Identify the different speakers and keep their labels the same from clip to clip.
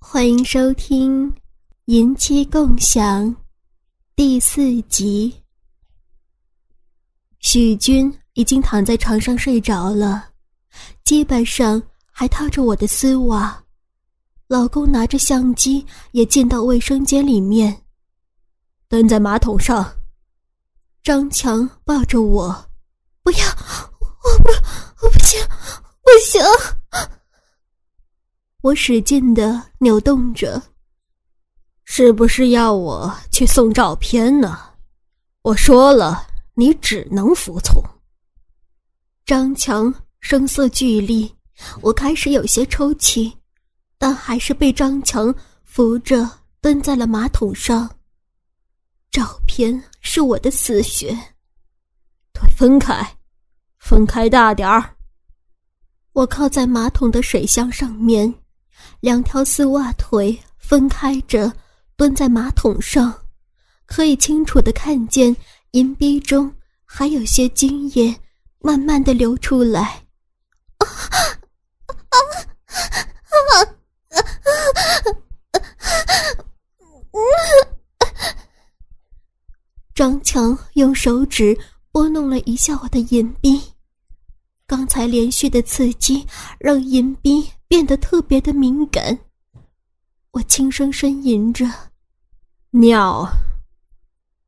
Speaker 1: 欢迎收听《银妻共享》第四集。许军已经躺在床上睡着了，肩膀上还套着我的丝袜。老公拿着相机也进到卫生间里面，蹲在马桶上。张强抱着我，不要，我不，我不行，不行。我使劲的扭动着，
Speaker 2: 是不是要我去送照片呢？我说了，你只能服从。
Speaker 1: 张强声色俱厉，我开始有些抽泣，但还是被张强扶着蹲在了马桶上。照片是我的死穴，
Speaker 2: 腿分开，分开大点儿。
Speaker 1: 我靠在马桶的水箱上面。两条丝袜腿分开着蹲在马桶上，可以清楚的看见银币中还有些精液慢慢的流出来。张强用手指拨弄了一下我的银币，刚才连续的刺激让银币。变得特别的敏感，我轻声呻吟着：“
Speaker 2: 尿。”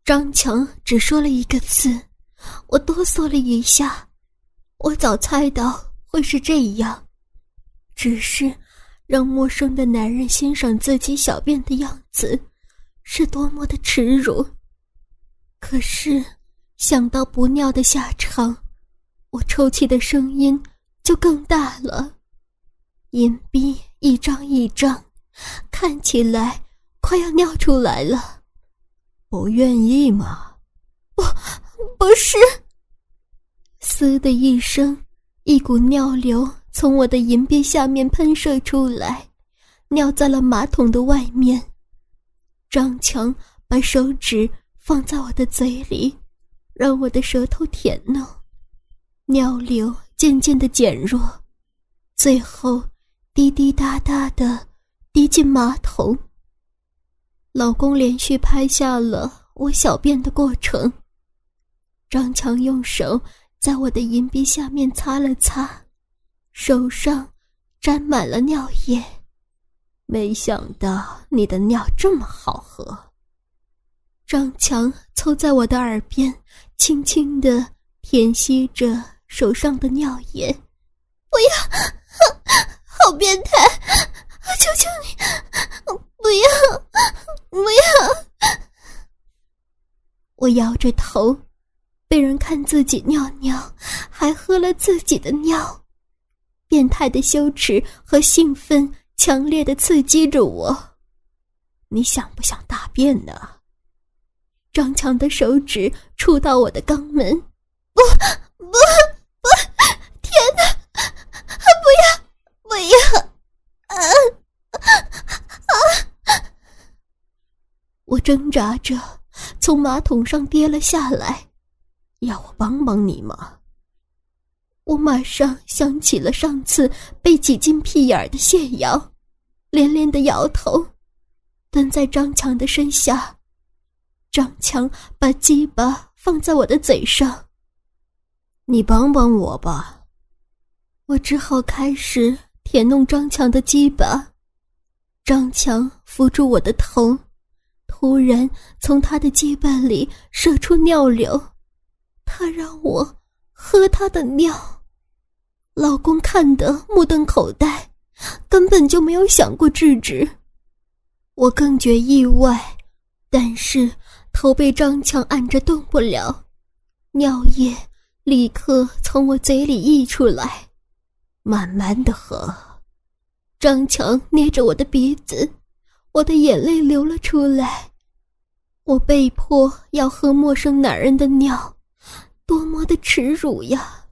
Speaker 1: 张强只说了一个字，我哆嗦了一下。我早猜到会是这样，只是让陌生的男人欣赏自己小便的样子，是多么的耻辱。可是想到不尿的下场，我抽泣的声音就更大了。银币一张一张，看起来快要尿出来了。
Speaker 2: 不愿意吗？
Speaker 1: 不，不是。嘶的一声，一股尿流从我的银币下面喷射出来，尿在了马桶的外面。张强把手指放在我的嘴里，让我的舌头舔弄，尿流渐渐的减弱，最后。滴滴答答的滴进马桶。老公连续拍下了我小便的过程。张强用手在我的银币下面擦了擦，手上沾满了尿液。
Speaker 2: 没想到你的尿这么好喝。
Speaker 1: 张强凑在我的耳边，轻轻的舔吸着手上的尿液。不要！好变态！求求你，不要，不要！我摇着头，被人看自己尿尿，还喝了自己的尿，变态的羞耻和兴奋强烈的刺激着我。
Speaker 2: 你想不想大便呢？
Speaker 1: 张强的手指触到我的肛门，不，不，不！天哪！不要！啊啊！我挣扎着从马桶上跌了下来，
Speaker 2: 要我帮帮你吗？
Speaker 1: 我马上想起了上次被挤进屁眼的谢瑶，连连的摇头，蹲在张强的身下。张强把鸡巴放在我的嘴上，
Speaker 2: 你帮帮我吧。
Speaker 1: 我只好开始。舔弄张强的鸡巴，张强扶住我的头，突然从他的鸡巴里射出尿流，他让我喝他的尿。老公看得目瞪口呆，根本就没有想过制止。我更觉意外，但是头被张强按着动不了，尿液立刻从我嘴里溢出来。
Speaker 2: 慢慢的喝，
Speaker 1: 张强捏着我的鼻子，我的眼泪流了出来。我被迫要喝陌生男人的尿，多么的耻辱呀！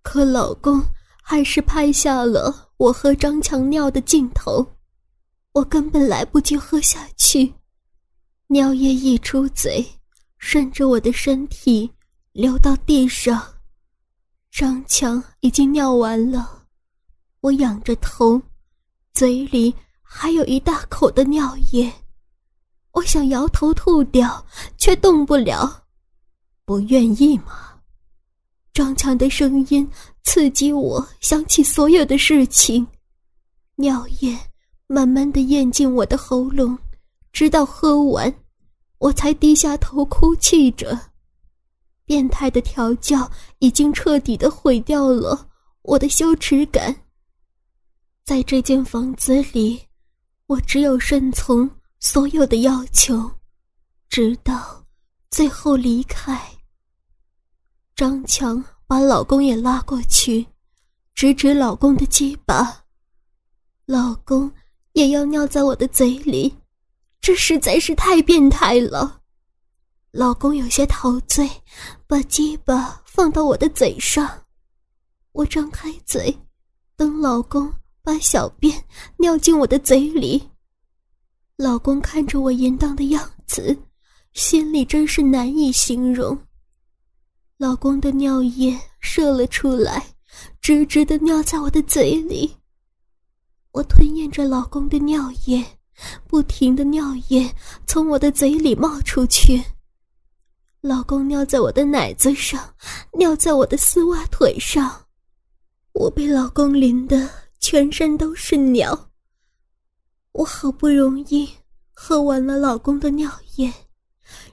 Speaker 1: 可老公还是拍下了我和张强尿的镜头，我根本来不及喝下去，尿液溢出嘴，顺着我的身体流到地上。张强已经尿完了，我仰着头，嘴里还有一大口的尿液。我想摇头吐掉，却动不了。
Speaker 2: 不愿意吗？
Speaker 1: 张强的声音刺激我想起所有的事情。尿液慢慢的咽进我的喉咙，直到喝完，我才低下头哭泣着。变态的调教已经彻底的毁掉了我的羞耻感。在这间房子里，我只有顺从所有的要求，直到最后离开。张强把老公也拉过去，指指老公的鸡巴，老公也要尿在我的嘴里，这实在是太变态了。老公有些陶醉，把鸡巴放到我的嘴上。我张开嘴，等老公把小便尿进我的嘴里。老公看着我淫荡的样子，心里真是难以形容。老公的尿液射了出来，直直的尿在我的嘴里。我吞咽着老公的尿液，不停的尿液从我的嘴里冒出去。老公尿在我的奶子上，尿在我的丝袜腿上，我被老公淋得全身都是尿。我好不容易喝完了老公的尿液，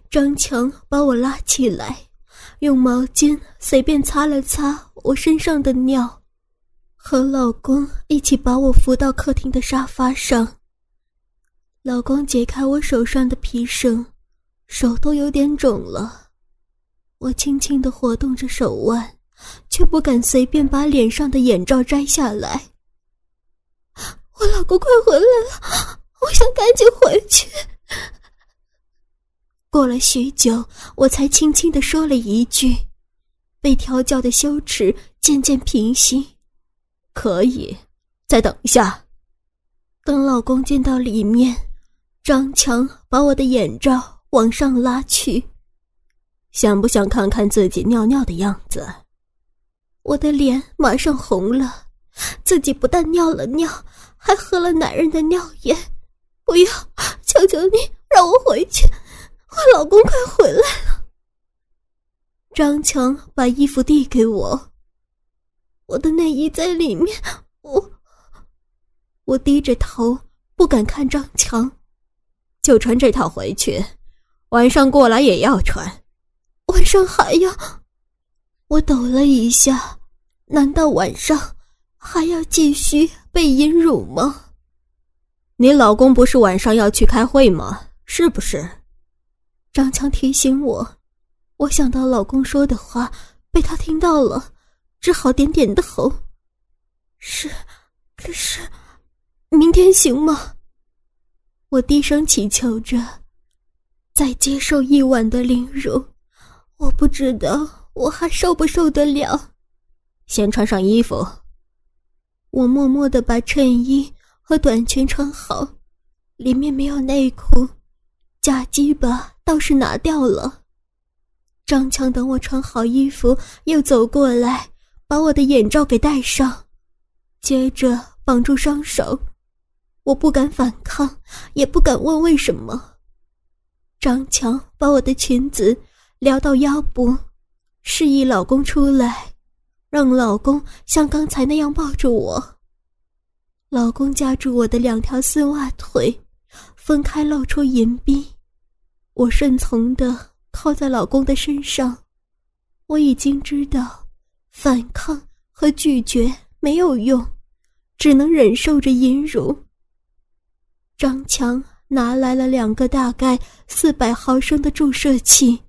Speaker 1: 张强把我拉起来，用毛巾随便擦了擦我身上的尿，和老公一起把我扶到客厅的沙发上。老公解开我手上的皮绳。手都有点肿了，我轻轻的活动着手腕，却不敢随便把脸上的眼罩摘下来。我老公快回来了，我想赶紧回去。过了许久，我才轻轻的说了一句，被调教的羞耻渐渐平息。
Speaker 2: 可以，再等一下。
Speaker 1: 等老公进到里面，张强把我的眼罩。往上拉去，
Speaker 2: 想不想看看自己尿尿的样子？
Speaker 1: 我的脸马上红了，自己不但尿了尿，还喝了男人的尿液。不要，求求你让我回去，我老公快回来了。张强把衣服递给我，我的内衣在里面，我我低着头不敢看张强，
Speaker 2: 就穿这套回去。晚上过来也要穿，
Speaker 1: 晚上还要。我抖了一下，难道晚上还要继续被淫辱吗？
Speaker 2: 你老公不是晚上要去开会吗？是不是？
Speaker 1: 张强提醒我，我想到老公说的话被他听到了，只好点点头。是，可是，明天行吗？我低声祈求着。再接受一晚的凌辱，我不知道我还受不受得了。
Speaker 2: 先穿上衣服。
Speaker 1: 我默默的把衬衣和短裙穿好，里面没有内裤，假鸡巴倒是拿掉了。张强等我穿好衣服，又走过来，把我的眼罩给戴上，接着绑住双手。我不敢反抗，也不敢问为什么。张强把我的裙子撩到腰部，示意老公出来，让老公像刚才那样抱住我。老公夹住我的两条丝袜腿，分开露出银币。我顺从的靠在老公的身上。我已经知道，反抗和拒绝没有用，只能忍受着淫辱。张强。拿来了两个大概四百毫升的注射器，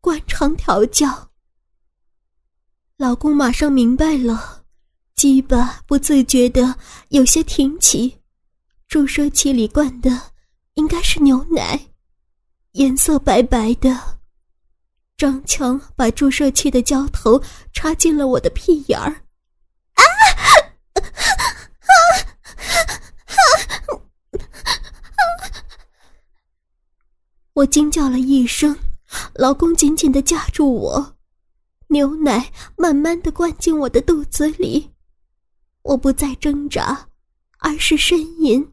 Speaker 1: 灌肠调教。老公马上明白了，鸡巴不自觉的有些挺起，注射器里灌的应该是牛奶，颜色白白的。张强把注射器的胶头插进了我的屁眼儿。啊！我惊叫了一声，老公紧紧的夹住我，牛奶慢慢的灌进我的肚子里，我不再挣扎，而是呻吟，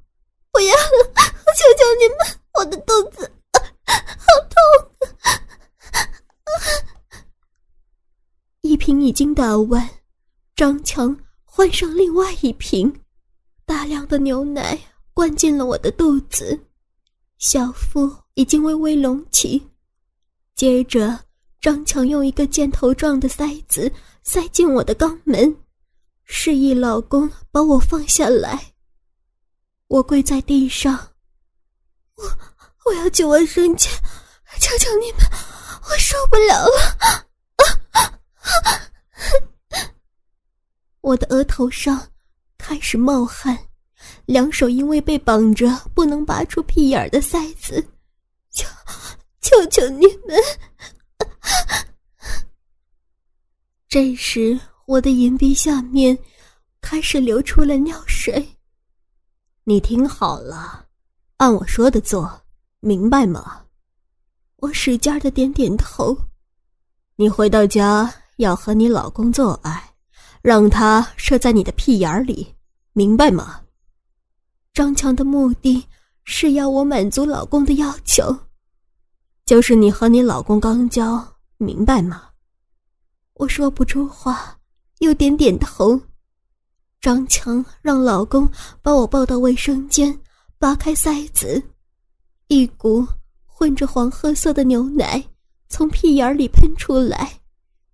Speaker 1: 不要了，求求你们，我的肚子好痛！一瓶已经打完，张强换上另外一瓶，大量的牛奶灌进了我的肚子，小腹已经微微隆起。接着，张强用一个箭头状的塞子塞进我的肛门，示意老公把我放下来。我跪在地上，我我要救我生前，求求你们，我受不了了！我的额头上开始冒汗，两手因为被绑着不能拔出屁眼的塞子，求求求你们！这时，我的眼鼻下面开始流出了尿水。
Speaker 2: 你听好了，按我说的做，明白吗？
Speaker 1: 我使劲的点点头。
Speaker 2: 你回到家要和你老公做爱，让他射在你的屁眼里，明白吗？
Speaker 1: 张强的目的是要我满足老公的要求，
Speaker 2: 就是你和你老公刚交，明白吗？
Speaker 1: 我说不出话，又点点头。张强让老公把我抱到卫生间，扒开塞子，一股混着黄褐色的牛奶。从屁眼里喷出来，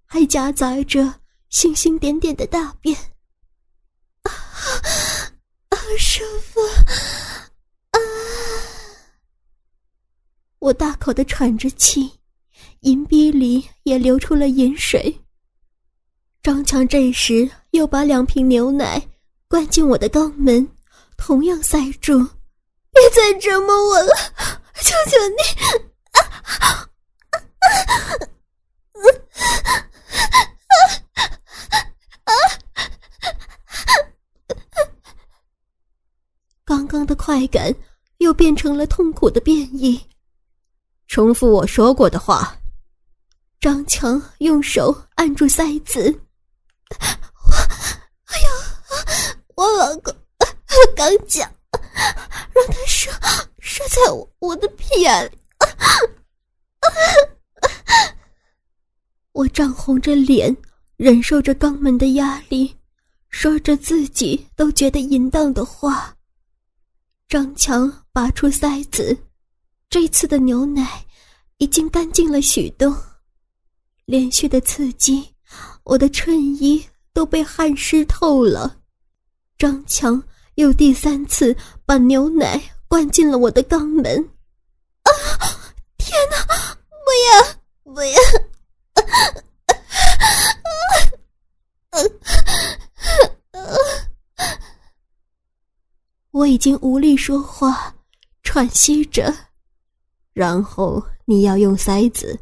Speaker 1: 还夹杂着星星点点的大便。啊，啊舒服！啊！我大口的喘着气，银鼻里也流出了银水。张强这时又把两瓶牛奶灌进我的肛门，同样塞住。别再折磨我了，求求你！啊刚刚的快感又变成了痛苦的变异。
Speaker 2: 重复我说过的话。
Speaker 1: 张强用手按住塞子。我，哎呀，我老公刚讲，让他射射在我的屁眼里。我涨红着脸，忍受着肛门的压力，说着自己都觉得淫荡的话。张强拔出塞子，这次的牛奶已经干净了许多。连续的刺激，我的衬衣都被汗湿透了。张强又第三次把牛奶灌进了我的肛门。啊！天哪！不要！不要！我已经无力说话，喘息着。
Speaker 2: 然后你要用塞子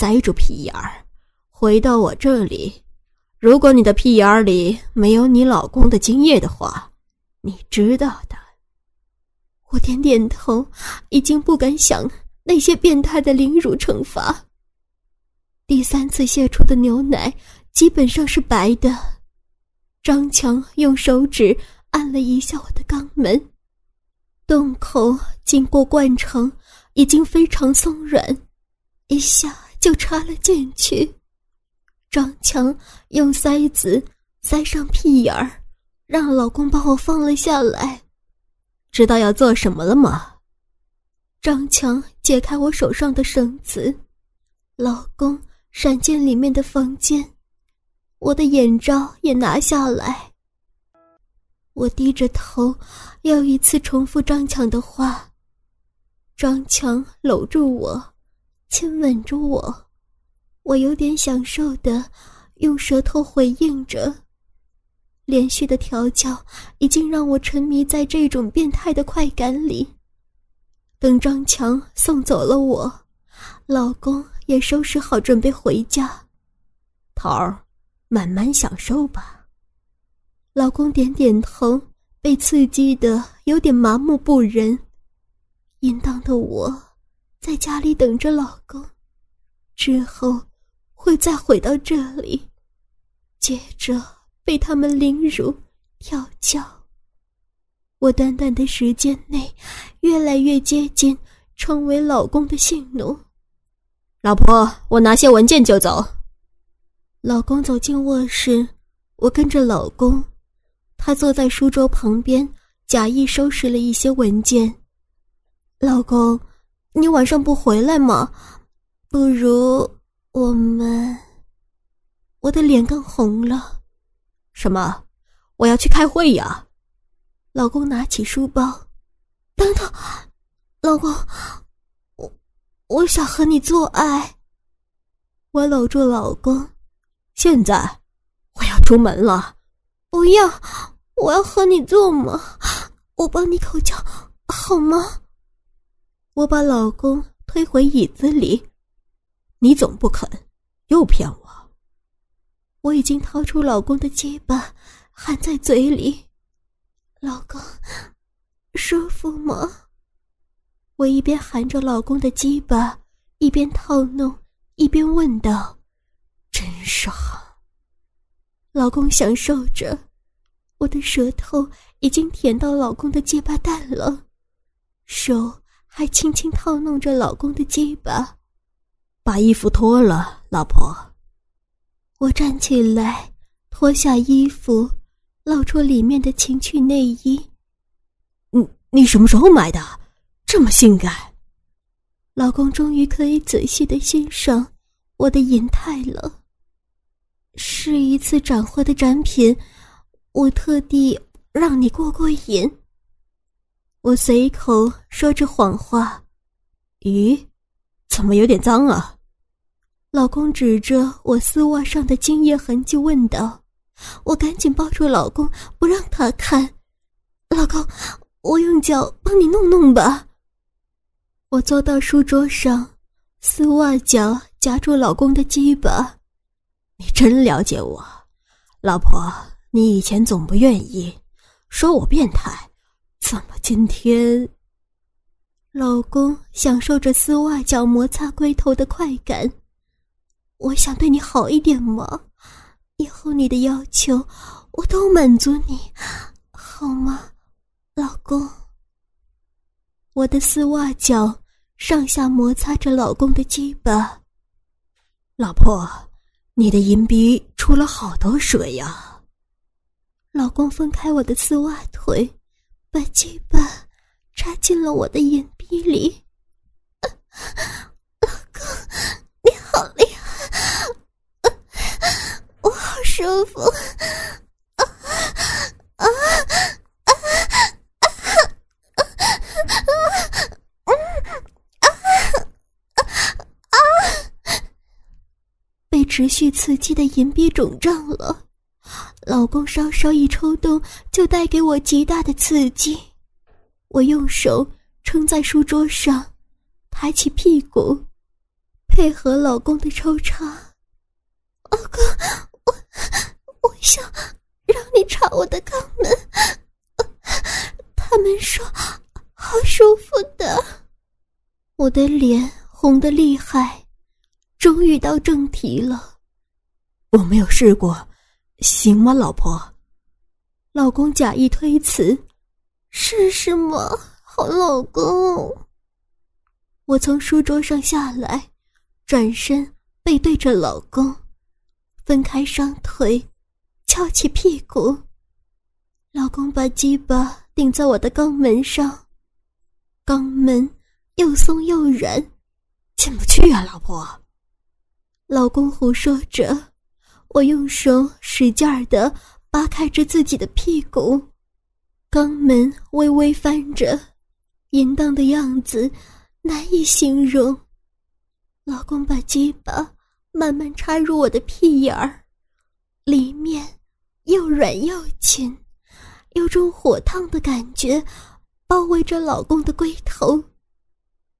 Speaker 2: 塞住屁眼儿，回到我这里。如果你的屁眼儿里没有你老公的精液的话，你知道的。
Speaker 1: 我点点头，已经不敢想那些变态的凌辱惩罚。第三次泄出的牛奶基本上是白的。张强用手指按了一下我的肛门，洞口经过灌肠，已经非常松软，一下就插了进去。张强用塞子塞上屁眼儿，让老公把我放了下来。
Speaker 2: 知道要做什么了吗？
Speaker 1: 张强解开我手上的绳子，老公。闪进里面的房间，我的眼罩也拿下来。我低着头，又一次重复张强的话。张强搂住我，亲吻着我，我有点享受的用舌头回应着。连续的调教已经让我沉迷在这种变态的快感里。等张强送走了我，老公。也收拾好，准备回家。
Speaker 2: 桃儿，慢慢享受吧。
Speaker 1: 老公点点头，被刺激的有点麻木不仁。淫荡的我，在家里等着老公，之后会再回到这里，接着被他们凌辱、调教。我短短的时间内，越来越接近成为老公的性奴。
Speaker 2: 老婆，我拿些文件就走。
Speaker 1: 老公走进卧室，我跟着老公。他坐在书桌旁边，假意收拾了一些文件。老公，你晚上不回来吗？不如我们……我的脸更红了。
Speaker 2: 什么？我要去开会呀！
Speaker 1: 老公拿起书包，等等，老公，我我想和你做爱。我搂住老公，
Speaker 2: 现在我要出门了。
Speaker 1: 不要，我要和你做嘛，我帮你口交好吗？我把老公推回椅子里，
Speaker 2: 你总不肯又骗我。
Speaker 1: 我已经掏出老公的鸡巴，含在嘴里。老公，舒服吗？我一边含着老公的鸡巴，一边套弄，一边问道：“
Speaker 2: 真爽。”
Speaker 1: 老公享受着，我的舌头已经舔到老公的鸡巴蛋了，手还轻轻套弄着老公的鸡巴。
Speaker 2: 把衣服脱了，老婆。
Speaker 1: 我站起来，脱下衣服。露出里面的情趣内衣。
Speaker 2: 你你什么时候买的？这么性感。
Speaker 1: 老公终于可以仔细的欣赏我的银泰了。是一次斩获的展品，我特地让你过过瘾。我随口说着谎话。
Speaker 2: 咦，怎么有点脏啊？
Speaker 1: 老公指着我丝袜上的精液痕迹问道。我赶紧抱住老公，不让他看。老公，我用脚帮你弄弄吧。我坐到书桌上，丝袜脚夹住老公的鸡巴。
Speaker 2: 你真了解我，老婆。你以前总不愿意，说我变态，怎么今天？
Speaker 1: 老公享受着丝袜脚摩擦龟头的快感。我想对你好一点嘛。以后你的要求，我都满足你，好吗，老公？我的丝袜脚上下摩擦着老公的鸡巴。
Speaker 2: 老婆，你的银鼻出了好多水呀。
Speaker 1: 老公分开我的丝袜腿，把鸡巴插进了我的银鼻里。老公，你好厉害！我好舒服，啊啊啊啊啊！被持续刺激的银币肿胀了，老公稍稍一抽动，就带给我极大的刺激。我用手撑在书桌上，抬起屁股，配合老公的抽插。老公。我我想让你插我的肛门，他们说好舒服的。我的脸红的厉害，终于到正题了。
Speaker 2: 我没有试过，行吗，老婆？
Speaker 1: 老公假意推辞，试试嘛，好老公。我从书桌上下来，转身背对着老公。分开双腿，翘起屁股，老公把鸡巴顶在我的肛门上，肛门又松又软，
Speaker 2: 进不去啊，老婆。
Speaker 1: 老公胡说着，我用手使劲儿的扒开着自己的屁股，肛门微微翻着，淫荡的样子难以形容。老公把鸡巴。慢慢插入我的屁眼儿，里面又软又紧，有种火烫的感觉包围着老公的龟头。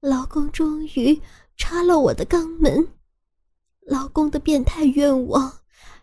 Speaker 1: 老公终于插了我的肛门，老公的变态愿望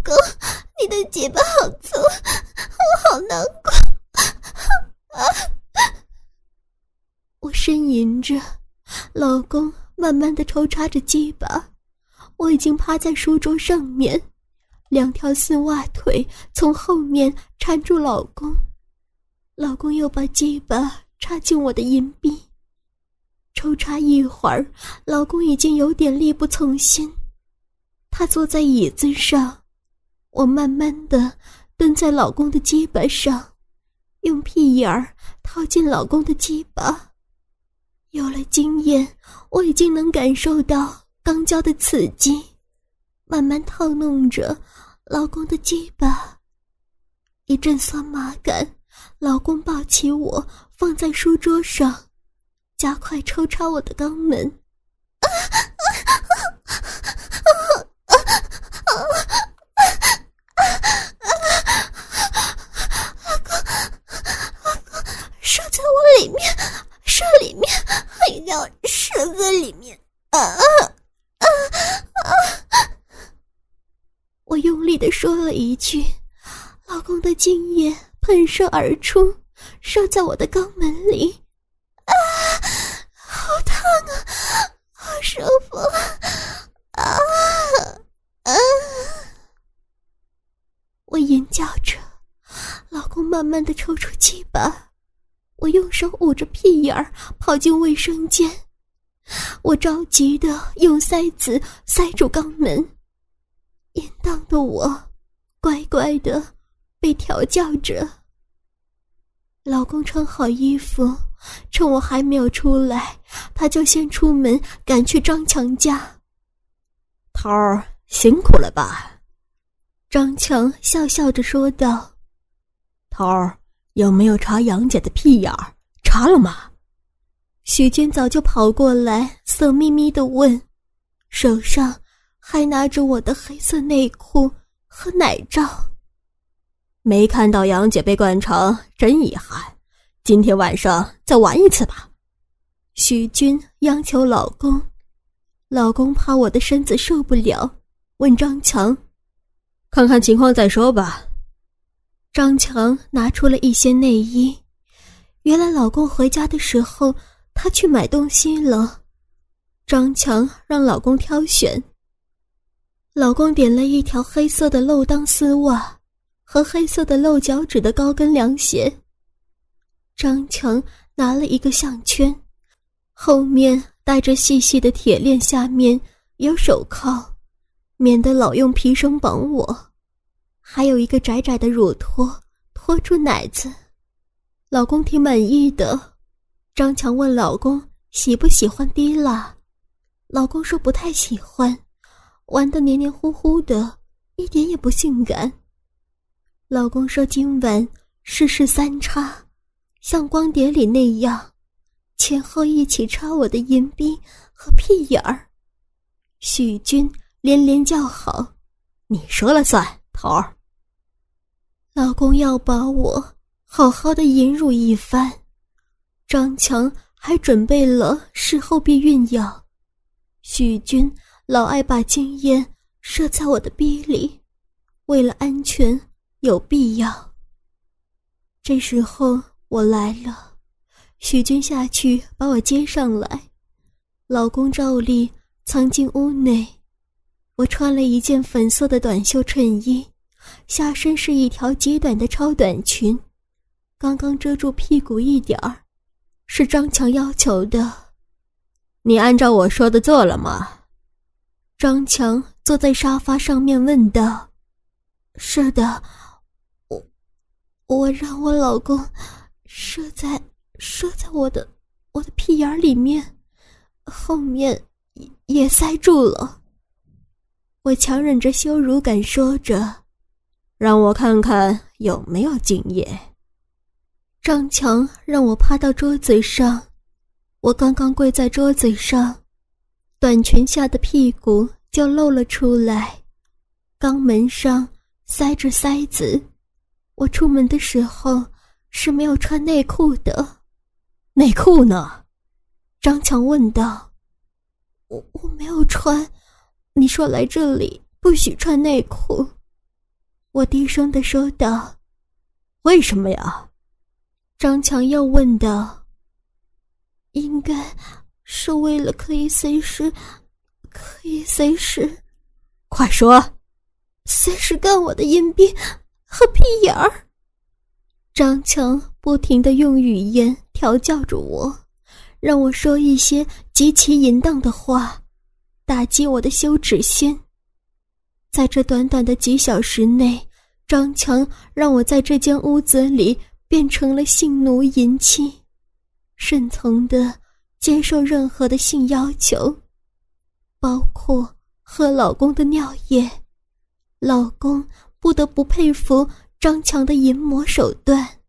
Speaker 2: 老
Speaker 1: 公，你的嘴巴好粗，我好难过。啊！我呻吟着，老公慢慢的抽插着鸡巴，我已经趴在书桌上面，两条丝袜腿从后面缠住老公，老公又把鸡巴插进我的阴壁，抽插一会儿，老公已经有点力不从心，他坐在椅子上，我慢慢的蹲在老公的鸡巴上，用屁眼儿套进老公的鸡巴。有了经验，我已经能感受到肛交的刺激，慢慢套弄着老公的鸡巴。一阵酸麻感，老公抱起我放在书桌上，加快抽插我的肛门在我里面，射里面。要射在里面啊啊啊！我用力的说了一句，老公的精液喷射而出，射在我的肛门里，啊，好烫啊，好舒服啊啊！我吟叫着，老公慢慢的抽出气吧。我用手捂着屁眼儿，跑进卫生间。我着急的用塞子塞住肛门，淫荡的我乖乖的被调教着。老公穿好衣服，趁我还没有出来，他就先出门赶去张强家。
Speaker 2: 头儿辛苦了吧？
Speaker 1: 张强笑笑着说道：“
Speaker 2: 头儿。”有没有查杨姐的屁眼儿？查了吗？
Speaker 1: 许军早就跑过来，色眯眯的问，手上还拿着我的黑色内裤和奶罩。
Speaker 2: 没看到杨姐被灌肠，真遗憾。今天晚上再玩一次吧。
Speaker 1: 许军央求老公，老公怕我的身子受不了，问张强：“
Speaker 2: 看看情况再说吧。”
Speaker 1: 张强拿出了一些内衣，原来老公回家的时候，他去买东西了。张强让老公挑选，老公点了一条黑色的漏裆丝袜和黑色的露脚趾的高跟凉鞋。张强拿了一个项圈，后面带着细细的铁链，下面有手铐，免得老用皮绳绑我。还有一个窄窄的乳托托住奶子，老公挺满意的。张强问老公喜不喜欢滴蜡，老公说不太喜欢，玩的黏黏糊糊的，一点也不性感。老公说今晚试试三叉，像光碟里那样，前后一起插我的银币和屁眼儿。许军连连叫好，
Speaker 2: 你说了算，头儿。
Speaker 1: 老公要把我好好的引辱一番，张强还准备了事后避孕药。许军老爱把精液射在我的逼里，为了安全有必要。这时候我来了，许军下去把我接上来，老公照例藏进屋内。我穿了一件粉色的短袖衬衣。下身是一条极短的超短裙，刚刚遮住屁股一点儿，是张强要求的。
Speaker 2: 你按照我说的做了吗？
Speaker 1: 张强坐在沙发上面问道：“是的，我让我老公射在射在我的我的屁眼里面，后面也塞住了。”我强忍着羞辱感说着。
Speaker 2: 让我看看有没有精液。
Speaker 1: 张强让我趴到桌子上，我刚刚跪在桌子上，短裙下的屁股就露了出来，肛门上塞着塞子。我出门的时候是没有穿内裤的，
Speaker 2: 内裤呢？
Speaker 1: 张强问道。我我没有穿，你说来这里不许穿内裤。我低声的说道：“
Speaker 2: 为什么呀？”
Speaker 1: 张强又问道：“应该是为了可以随时，可以随时，
Speaker 2: 快说，
Speaker 1: 随时干我的阴兵和屁眼儿。”张强不停的用语言调教着我，让我说一些极其淫荡的话，打击我的羞耻心。在这短短的几小时内，张强让我在这间屋子里变成了性奴淫妻，顺从的接受任何的性要求，包括喝老公的尿液。老公不得不佩服张强的淫魔手段。